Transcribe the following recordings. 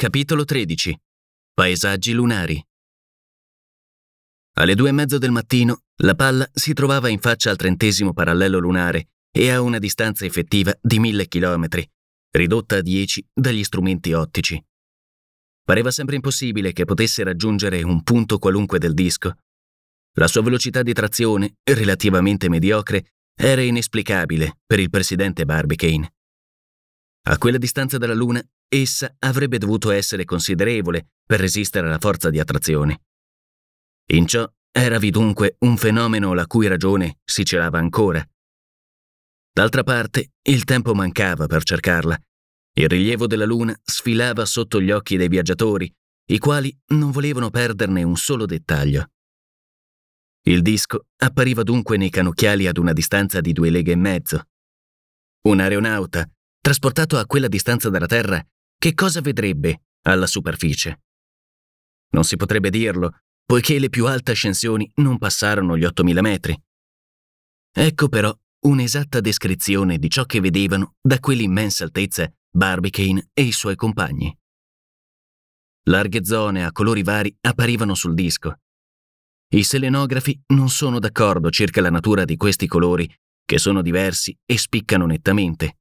Capitolo 13 Paesaggi lunari Alle due e mezzo del mattino, la palla si trovava in faccia al trentesimo parallelo lunare e a una distanza effettiva di mille chilometri, ridotta a dieci dagli strumenti ottici. Pareva sempre impossibile che potesse raggiungere un punto qualunque del disco. La sua velocità di trazione, relativamente mediocre, era inesplicabile per il presidente Barbicane. A quella distanza dalla Luna, essa avrebbe dovuto essere considerevole per resistere alla forza di attrazione. In ciò eravi dunque un fenomeno la cui ragione si celava ancora. D'altra parte, il tempo mancava per cercarla. Il rilievo della Luna sfilava sotto gli occhi dei viaggiatori, i quali non volevano perderne un solo dettaglio. Il disco appariva dunque nei canocchiali ad una distanza di due leghe e mezzo. Un aeronauta, trasportato a quella distanza dalla Terra, che cosa vedrebbe alla superficie? Non si potrebbe dirlo, poiché le più alte ascensioni non passarono gli 8.000 metri. Ecco però un'esatta descrizione di ciò che vedevano da quell'immensa altezza Barbicane e i suoi compagni. Larghe zone a colori vari apparivano sul disco. I selenografi non sono d'accordo circa la natura di questi colori, che sono diversi e spiccano nettamente.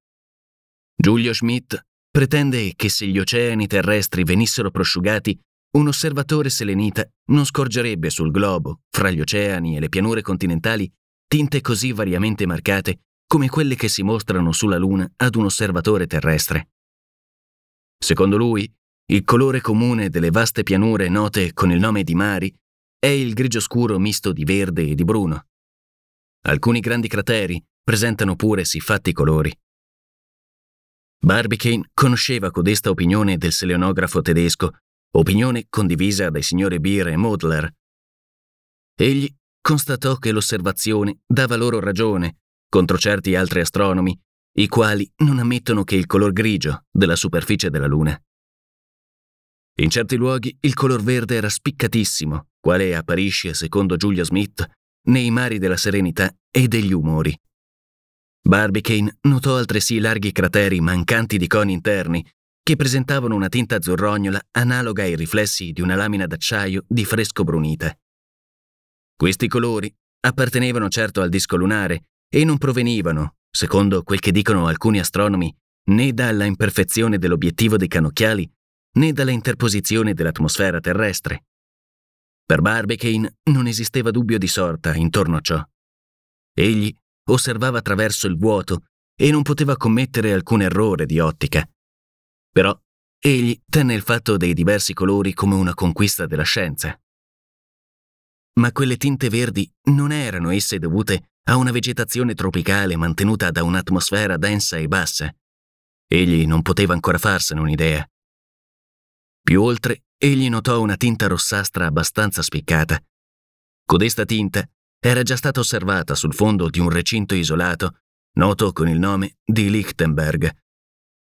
Giulio Schmidt pretende che se gli oceani terrestri venissero prosciugati, un osservatore selenita non scorgerebbe sul globo, fra gli oceani e le pianure continentali, tinte così variamente marcate come quelle che si mostrano sulla Luna ad un osservatore terrestre. Secondo lui, il colore comune delle vaste pianure note con il nome di mari è il grigio scuro misto di verde e di bruno. Alcuni grandi crateri presentano pure siffatti colori. Barbicane conosceva codesta opinione del selenografo tedesco, opinione condivisa dai signori Beer e Modler. Egli constatò che l'osservazione dava loro ragione contro certi altri astronomi, i quali non ammettono che il color grigio della superficie della Luna. In certi luoghi il color verde era spiccatissimo, quale apparisce, secondo Julia Smith, nei mari della serenità e degli umori. Barbicane notò altresì larghi crateri mancanti di coni interni, che presentavano una tinta azzurrognola analoga ai riflessi di una lamina d'acciaio di fresco brunita. Questi colori appartenevano certo al disco lunare e non provenivano, secondo quel che dicono alcuni astronomi, né dalla imperfezione dell'obiettivo dei canocchiali, né dalla interposizione dell'atmosfera terrestre. Per Barbicane non esisteva dubbio di sorta intorno a ciò. Egli osservava attraverso il vuoto e non poteva commettere alcun errore di ottica. Però egli tenne il fatto dei diversi colori come una conquista della scienza. Ma quelle tinte verdi non erano esse dovute a una vegetazione tropicale mantenuta da un'atmosfera densa e bassa. Egli non poteva ancora farsene un'idea. Più oltre, egli notò una tinta rossastra abbastanza spiccata. Codesta tinta era già stata osservata sul fondo di un recinto isolato, noto con il nome di Lichtenberg,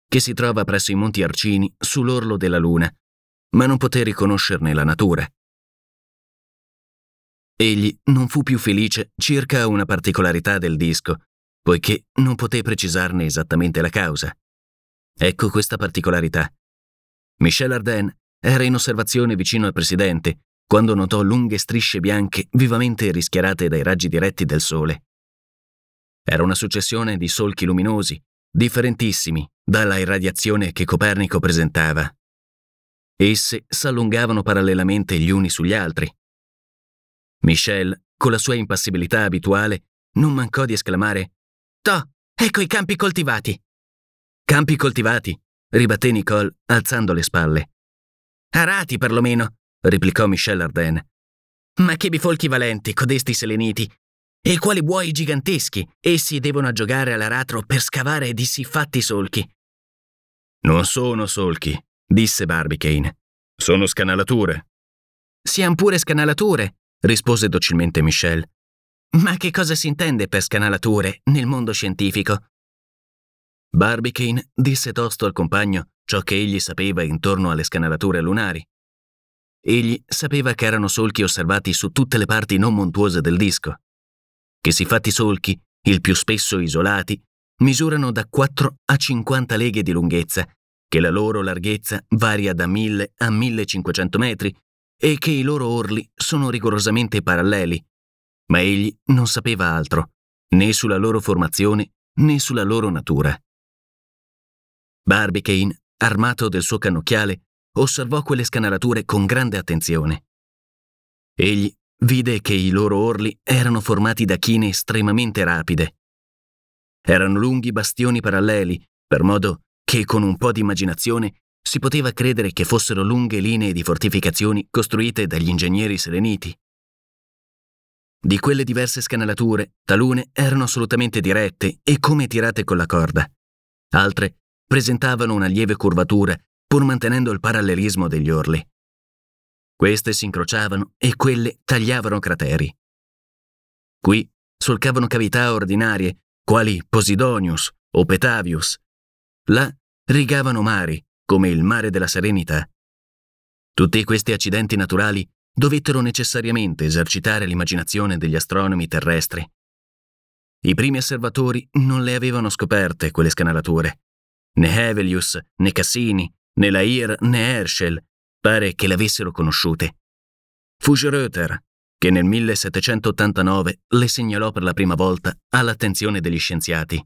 che si trova presso i Monti Arcini sull'orlo della Luna, ma non poté riconoscerne la natura. Egli non fu più felice circa una particolarità del disco, poiché non poté precisarne esattamente la causa. Ecco questa particolarità. Michel Arden era in osservazione vicino al presidente quando notò lunghe strisce bianche vivamente rischiarate dai raggi diretti del sole. Era una successione di solchi luminosi, differentissimi dalla irradiazione che Copernico presentava. Esse s'allungavano parallelamente gli uni sugli altri. Michel, con la sua impassibilità abituale, non mancò di esclamare Toh, ecco i campi coltivati. Campi coltivati, ribatté Nicole alzando le spalle. Arati, perlomeno, replicò Michel Arden. Ma che bifolchi valenti, codesti seleniti! E quali buoi giganteschi! Essi devono giocare all'aratro per scavare di siffatti solchi. Non sono solchi, disse Barbicane. Sono scanalature. Siamo pure scanalature, rispose docilmente Michel. Ma che cosa si intende per scanalature nel mondo scientifico? Barbicane disse tosto al compagno ciò che egli sapeva intorno alle scanalature lunari. Egli sapeva che erano solchi osservati su tutte le parti non montuose del disco, che siffatti solchi, il più spesso isolati, misurano da 4 a 50 leghe di lunghezza, che la loro larghezza varia da 1000 a 1500 metri e che i loro orli sono rigorosamente paralleli. Ma egli non sapeva altro, né sulla loro formazione né sulla loro natura. Barbicane, armato del suo cannocchiale, osservò quelle scanalature con grande attenzione. Egli vide che i loro orli erano formati da chine estremamente rapide. Erano lunghi bastioni paralleli, per modo che con un po' di immaginazione si poteva credere che fossero lunghe linee di fortificazioni costruite dagli ingegneri seleniti. Di quelle diverse scanalature, talune erano assolutamente dirette e come tirate con la corda. Altre presentavano una lieve curvatura, pur mantenendo il parallelismo degli orli. Queste si incrociavano e quelle tagliavano crateri. Qui solcavano cavità ordinarie, quali Posidonius o Petavius. Là rigavano mari, come il mare della Serenità. Tutti questi accidenti naturali dovettero necessariamente esercitare l'immaginazione degli astronomi terrestri. I primi osservatori non le avevano scoperte quelle scanalature. Né Hevelius, né Cassini, né Lair, né Herschel pare che le avessero conosciute. Fu Schröter che nel 1789 le segnalò per la prima volta all'attenzione degli scienziati.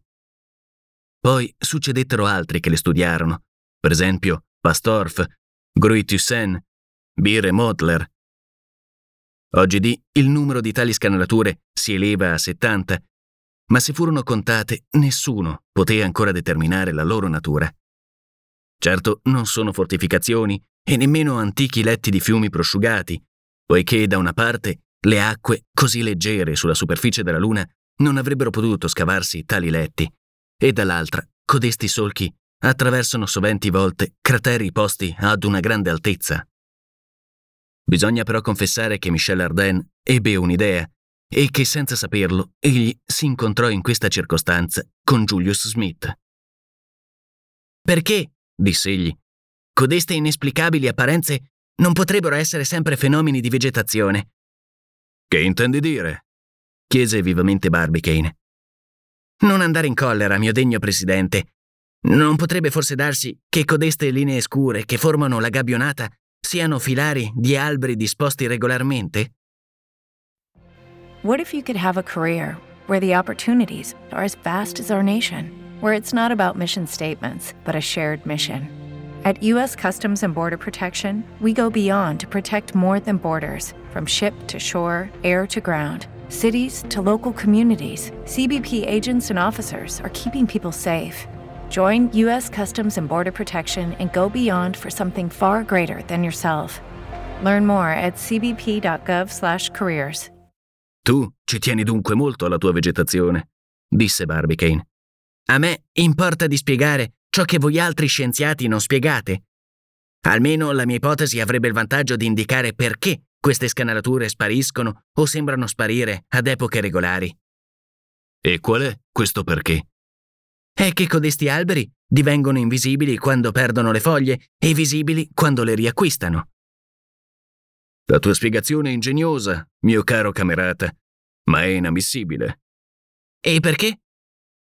Poi succedettero altri che le studiarono, per esempio Pastorff, Gruy-Thyssen, Beer e Modler. Oggidì il numero di tali scanalature si eleva a 70, ma se furono contate nessuno poté ancora determinare la loro natura. Certo non sono fortificazioni e nemmeno antichi letti di fiumi prosciugati, poiché da una parte le acque così leggere sulla superficie della Luna non avrebbero potuto scavarsi tali letti, e dall'altra codesti solchi attraversano soventi volte crateri posti ad una grande altezza. Bisogna però confessare che Michel Arden ebbe un'idea e che senza saperlo egli si incontrò in questa circostanza con Julius Smith. Perché, disse egli, codeste inesplicabili apparenze non potrebbero essere sempre fenomeni di vegetazione? Che intendi dire? chiese vivamente Barbicane. Non andare in collera, mio degno presidente. Non potrebbe forse darsi che codeste linee scure che formano la gabbionata siano filari di alberi disposti regolarmente? What if you could have a career where the opportunities are as vast as our nation, where it's not about mission statements, but a shared mission? At U.S. Customs and Border Protection, we go beyond to protect more than borders from ship to shore, air to ground, cities to local communities. CBP agents and officers are keeping people safe. Join U.S. Customs and Border Protection and go beyond for something far greater than yourself. Learn more at cbp.gov/careers. Tu ci tieni dunque molto alla tua vegetazione, disse Barbicane. A me importa di spiegare ciò che voi altri scienziati non spiegate. Almeno la mia ipotesi avrebbe il vantaggio di indicare perché queste scanalature spariscono o sembrano sparire ad epoche regolari. E qual è questo perché? È che codesti alberi divengono invisibili quando perdono le foglie e visibili quando le riacquistano. La tua spiegazione è ingegnosa, mio caro camerata, ma è inammissibile. E perché?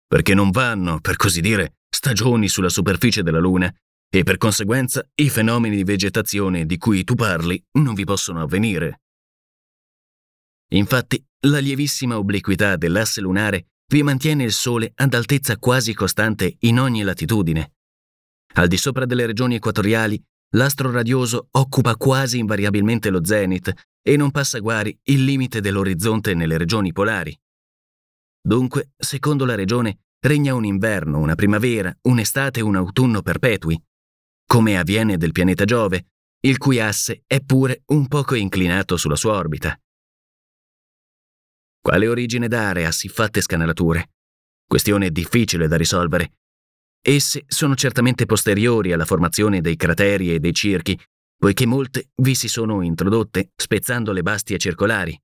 Perché non vanno, per così dire, stagioni sulla superficie della Luna e per conseguenza i fenomeni di vegetazione di cui tu parli non vi possono avvenire. Infatti, la lievissima obliquità dell'asse lunare vi mantiene il Sole ad altezza quasi costante in ogni latitudine. Al di sopra delle regioni equatoriali l'astro radioso occupa quasi invariabilmente lo zenith e non passa guari il limite dell'orizzonte nelle regioni polari. Dunque, secondo la regione, regna un inverno, una primavera, un'estate e un autunno perpetui, come avviene del pianeta Giove, il cui asse è pure un poco inclinato sulla sua orbita. Quale origine dare a siffatte scanalature? Questione difficile da risolvere Esse sono certamente posteriori alla formazione dei crateri e dei circhi, poiché molte vi si sono introdotte spezzando le bastie circolari.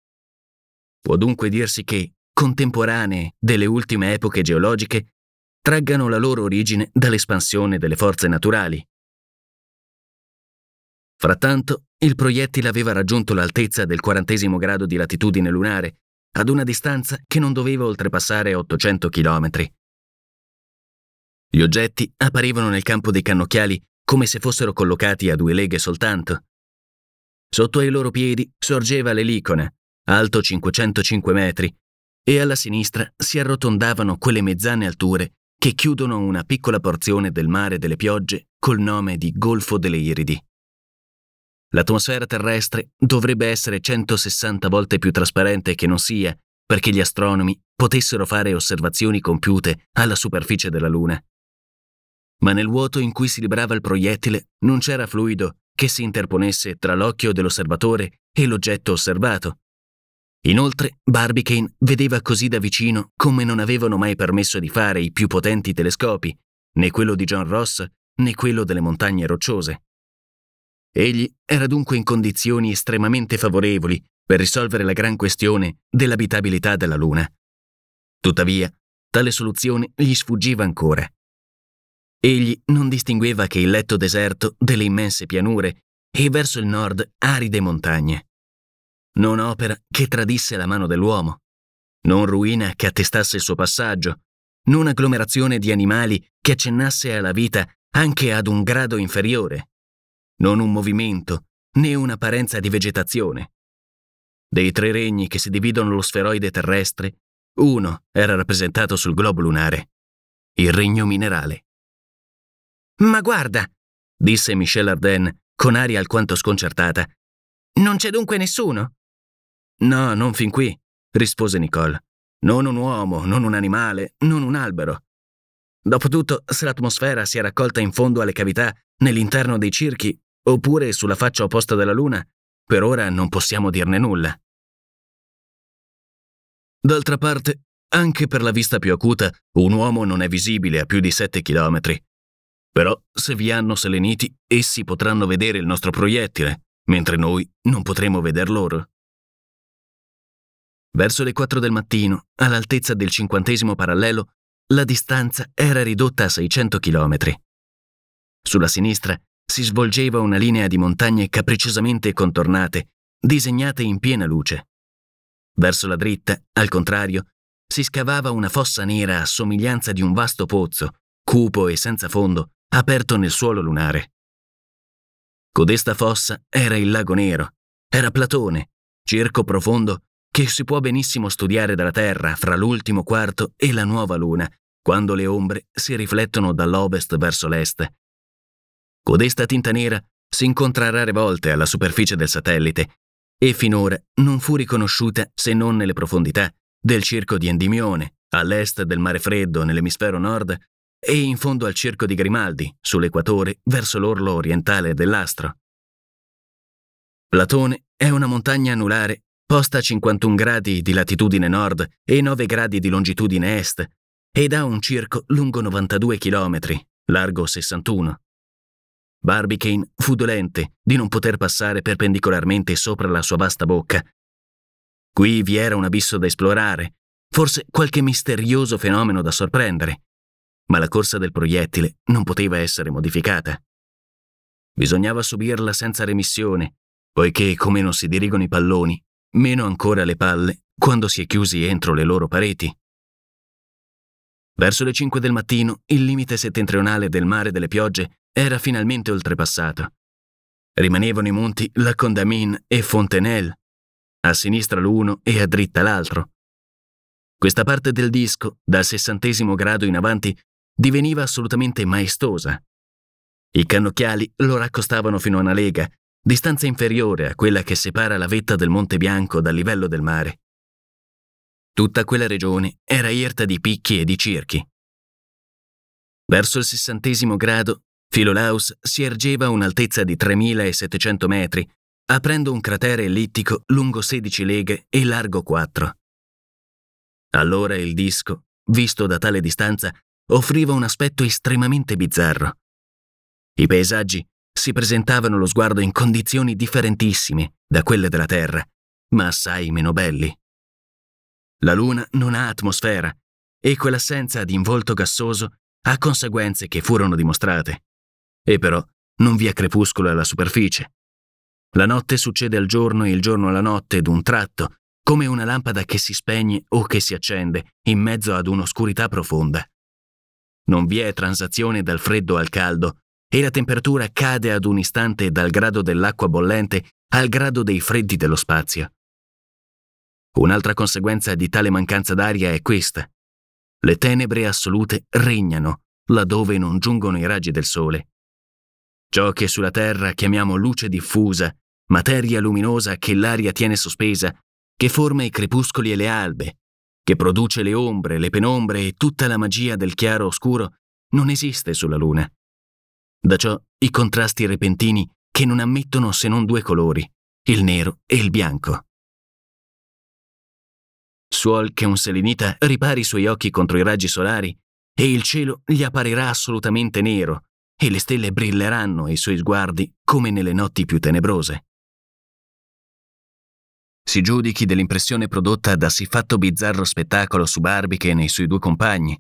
Può dunque dirsi che, contemporanee delle ultime epoche geologiche, traggano la loro origine dall'espansione delle forze naturali. Frattanto, il proiettile aveva raggiunto l'altezza del quarantesimo grado di latitudine lunare, ad una distanza che non doveva oltrepassare 800 km. Gli oggetti apparivano nel campo dei cannocchiali come se fossero collocati a due leghe soltanto. Sotto ai loro piedi sorgeva l'elicona, alto 505 metri, e alla sinistra si arrotondavano quelle mezzane alture che chiudono una piccola porzione del mare delle piogge col nome di Golfo delle Iridi. L'atmosfera terrestre dovrebbe essere 160 volte più trasparente che non sia perché gli astronomi potessero fare osservazioni compiute alla superficie della Luna. Ma nel vuoto in cui si librava il proiettile non c'era fluido che si interponesse tra l'occhio dell'osservatore e l'oggetto osservato. Inoltre, Barbicane vedeva così da vicino come non avevano mai permesso di fare i più potenti telescopi, né quello di John Ross né quello delle montagne rocciose. Egli era dunque in condizioni estremamente favorevoli per risolvere la gran questione dell'abitabilità della Luna. Tuttavia, tale soluzione gli sfuggiva ancora. Egli non distingueva che il letto deserto delle immense pianure e verso il nord aride montagne. Non opera che tradisse la mano dell'uomo, non ruina che attestasse il suo passaggio, non agglomerazione di animali che accennasse alla vita anche ad un grado inferiore non un movimento, né un'apparenza di vegetazione. Dei tre regni che si dividono lo sferoide terrestre, uno era rappresentato sul globo lunare, il regno minerale. Ma guarda, disse Michel Arden con aria alquanto sconcertata. Non c'è dunque nessuno? No, non fin qui, rispose Nicole. Non un uomo, non un animale, non un albero. Dopotutto, se l'atmosfera si è raccolta in fondo alle cavità nell'interno dei circhi, oppure sulla faccia opposta della Luna, per ora non possiamo dirne nulla. D'altra parte, anche per la vista più acuta, un uomo non è visibile a più di 7 chilometri. Però, se vi hanno seleniti, essi potranno vedere il nostro proiettile, mentre noi non potremo veder loro. Verso le 4 del mattino, all'altezza del cinquantesimo parallelo, la distanza era ridotta a 600 chilometri. Sulla sinistra si svolgeva una linea di montagne capricciosamente contornate, disegnate in piena luce. Verso la dritta, al contrario, si scavava una fossa nera a somiglianza di un vasto pozzo, cupo e senza fondo, aperto nel suolo lunare. Codesta fossa era il lago nero, era Platone, circo profondo che si può benissimo studiare dalla Terra fra l'ultimo quarto e la nuova luna, quando le ombre si riflettono dall'ovest verso l'est Codesta tinta nera si incontra rare volte alla superficie del satellite e finora non fu riconosciuta se non nelle profondità del circo di Endimione, all'est del mare freddo nell'emisfero nord e in fondo al circo di Grimaldi, sull'equatore verso l'orlo orientale dell'astro. Platone è una montagna anulare posta a 51 gradi di latitudine nord e 9 gradi di longitudine est ed ha un circo lungo 92 km, largo 61. Barbicane fu dolente di non poter passare perpendicolarmente sopra la sua vasta bocca. Qui vi era un abisso da esplorare, forse qualche misterioso fenomeno da sorprendere, ma la corsa del proiettile non poteva essere modificata. Bisognava subirla senza remissione, poiché come non si dirigono i palloni, meno ancora le palle quando si è chiusi entro le loro pareti. Verso le 5 del mattino, il limite settentrionale del mare delle piogge era finalmente oltrepassato. Rimanevano i monti La Condamine e Fontenelle, a sinistra l'uno e a dritta l'altro. Questa parte del disco, dal sessantesimo grado in avanti, diveniva assolutamente maestosa. I cannocchiali lo raccostavano fino a una lega, distanza inferiore a quella che separa la vetta del Monte Bianco dal livello del mare. Tutta quella regione era irta di picchi e di circhi. Verso il sessantesimo grado Philolaus si ergeva a un'altezza di 3700 metri, aprendo un cratere ellittico lungo 16 leghe e largo 4. Allora il disco, visto da tale distanza, offriva un aspetto estremamente bizzarro. I paesaggi si presentavano allo sguardo in condizioni differentissime da quelle della Terra, ma assai meno belli. La Luna non ha atmosfera e quell'assenza di involto gassoso ha conseguenze che furono dimostrate. E però non vi è crepuscolo alla superficie. La notte succede al giorno e il giorno alla notte d'un tratto, come una lampada che si spegne o che si accende in mezzo ad un'oscurità profonda. Non vi è transazione dal freddo al caldo e la temperatura cade ad un istante dal grado dell'acqua bollente al grado dei freddi dello spazio. Un'altra conseguenza di tale mancanza d'aria è questa. Le tenebre assolute regnano laddove non giungono i raggi del sole. Ciò che sulla Terra chiamiamo luce diffusa, materia luminosa che l'aria tiene sospesa, che forma i crepuscoli e le albe, che produce le ombre, le penombre e tutta la magia del chiaro oscuro, non esiste sulla Luna. Da ciò i contrasti repentini che non ammettono se non due colori, il nero e il bianco. Suol che un selenita ripari i suoi occhi contro i raggi solari e il cielo gli apparirà assolutamente nero e le stelle brilleranno ai suoi sguardi come nelle notti più tenebrose. Si giudichi dell'impressione prodotta da siffatto bizzarro spettacolo su Barbicane e nei suoi due compagni.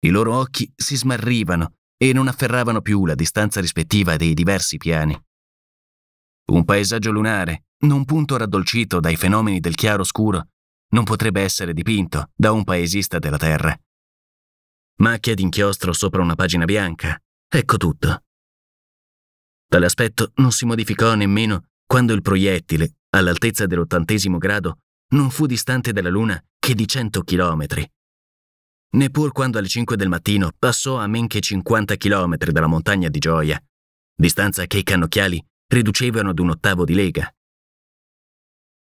I loro occhi si smarrivano e non afferravano più la distanza rispettiva dei diversi piani. Un paesaggio lunare, non punto raddolcito dai fenomeni del chiaro scuro, non potrebbe essere dipinto da un paesista della Terra. Macchia d'inchiostro sopra una pagina bianca, ecco tutto. Tale aspetto non si modificò nemmeno quando il proiettile, all'altezza dell'ottantesimo grado, non fu distante dalla Luna che di cento chilometri. Neppur quando alle 5 del mattino passò a men che 50 chilometri dalla montagna di Gioia, distanza che i cannocchiali riducevano ad un ottavo di lega.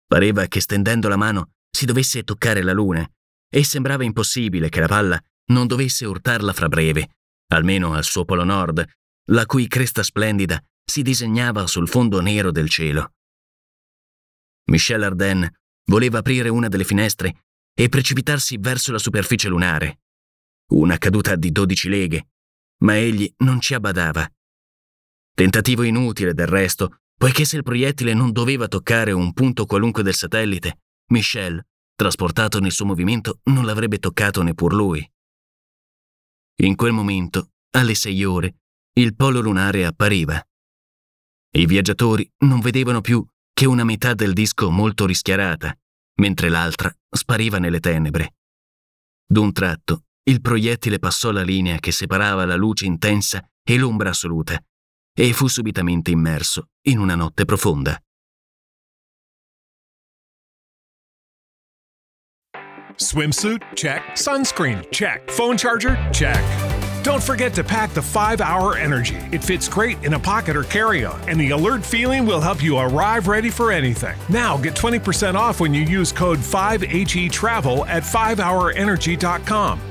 Pareva che stendendo la mano si dovesse toccare la luna e sembrava impossibile che la palla non dovesse urtarla fra breve, almeno al suo polo nord, la cui cresta splendida si disegnava sul fondo nero del cielo. Michel Arden voleva aprire una delle finestre e precipitarsi verso la superficie lunare. Una caduta di dodici leghe, ma egli non ci abbadava. Tentativo inutile del resto, poiché se il proiettile non doveva toccare un punto qualunque del satellite, Michel, trasportato nel suo movimento, non l'avrebbe toccato neppur lui. In quel momento, alle sei ore, il polo lunare appariva. I viaggiatori non vedevano più che una metà del disco molto rischiarata, mentre l'altra spariva nelle tenebre. D'un tratto, il proiettile passò la linea che separava la luce intensa e l'ombra assoluta, e fu subitamente immerso in una notte profonda. Swimsuit? Check. Sunscreen? Check. Phone charger? Check. Don't forget to pack the 5 Hour Energy. It fits great in a pocket or carry on, and the alert feeling will help you arrive ready for anything. Now get 20% off when you use code 5HE Travel at 5hourenergy.com.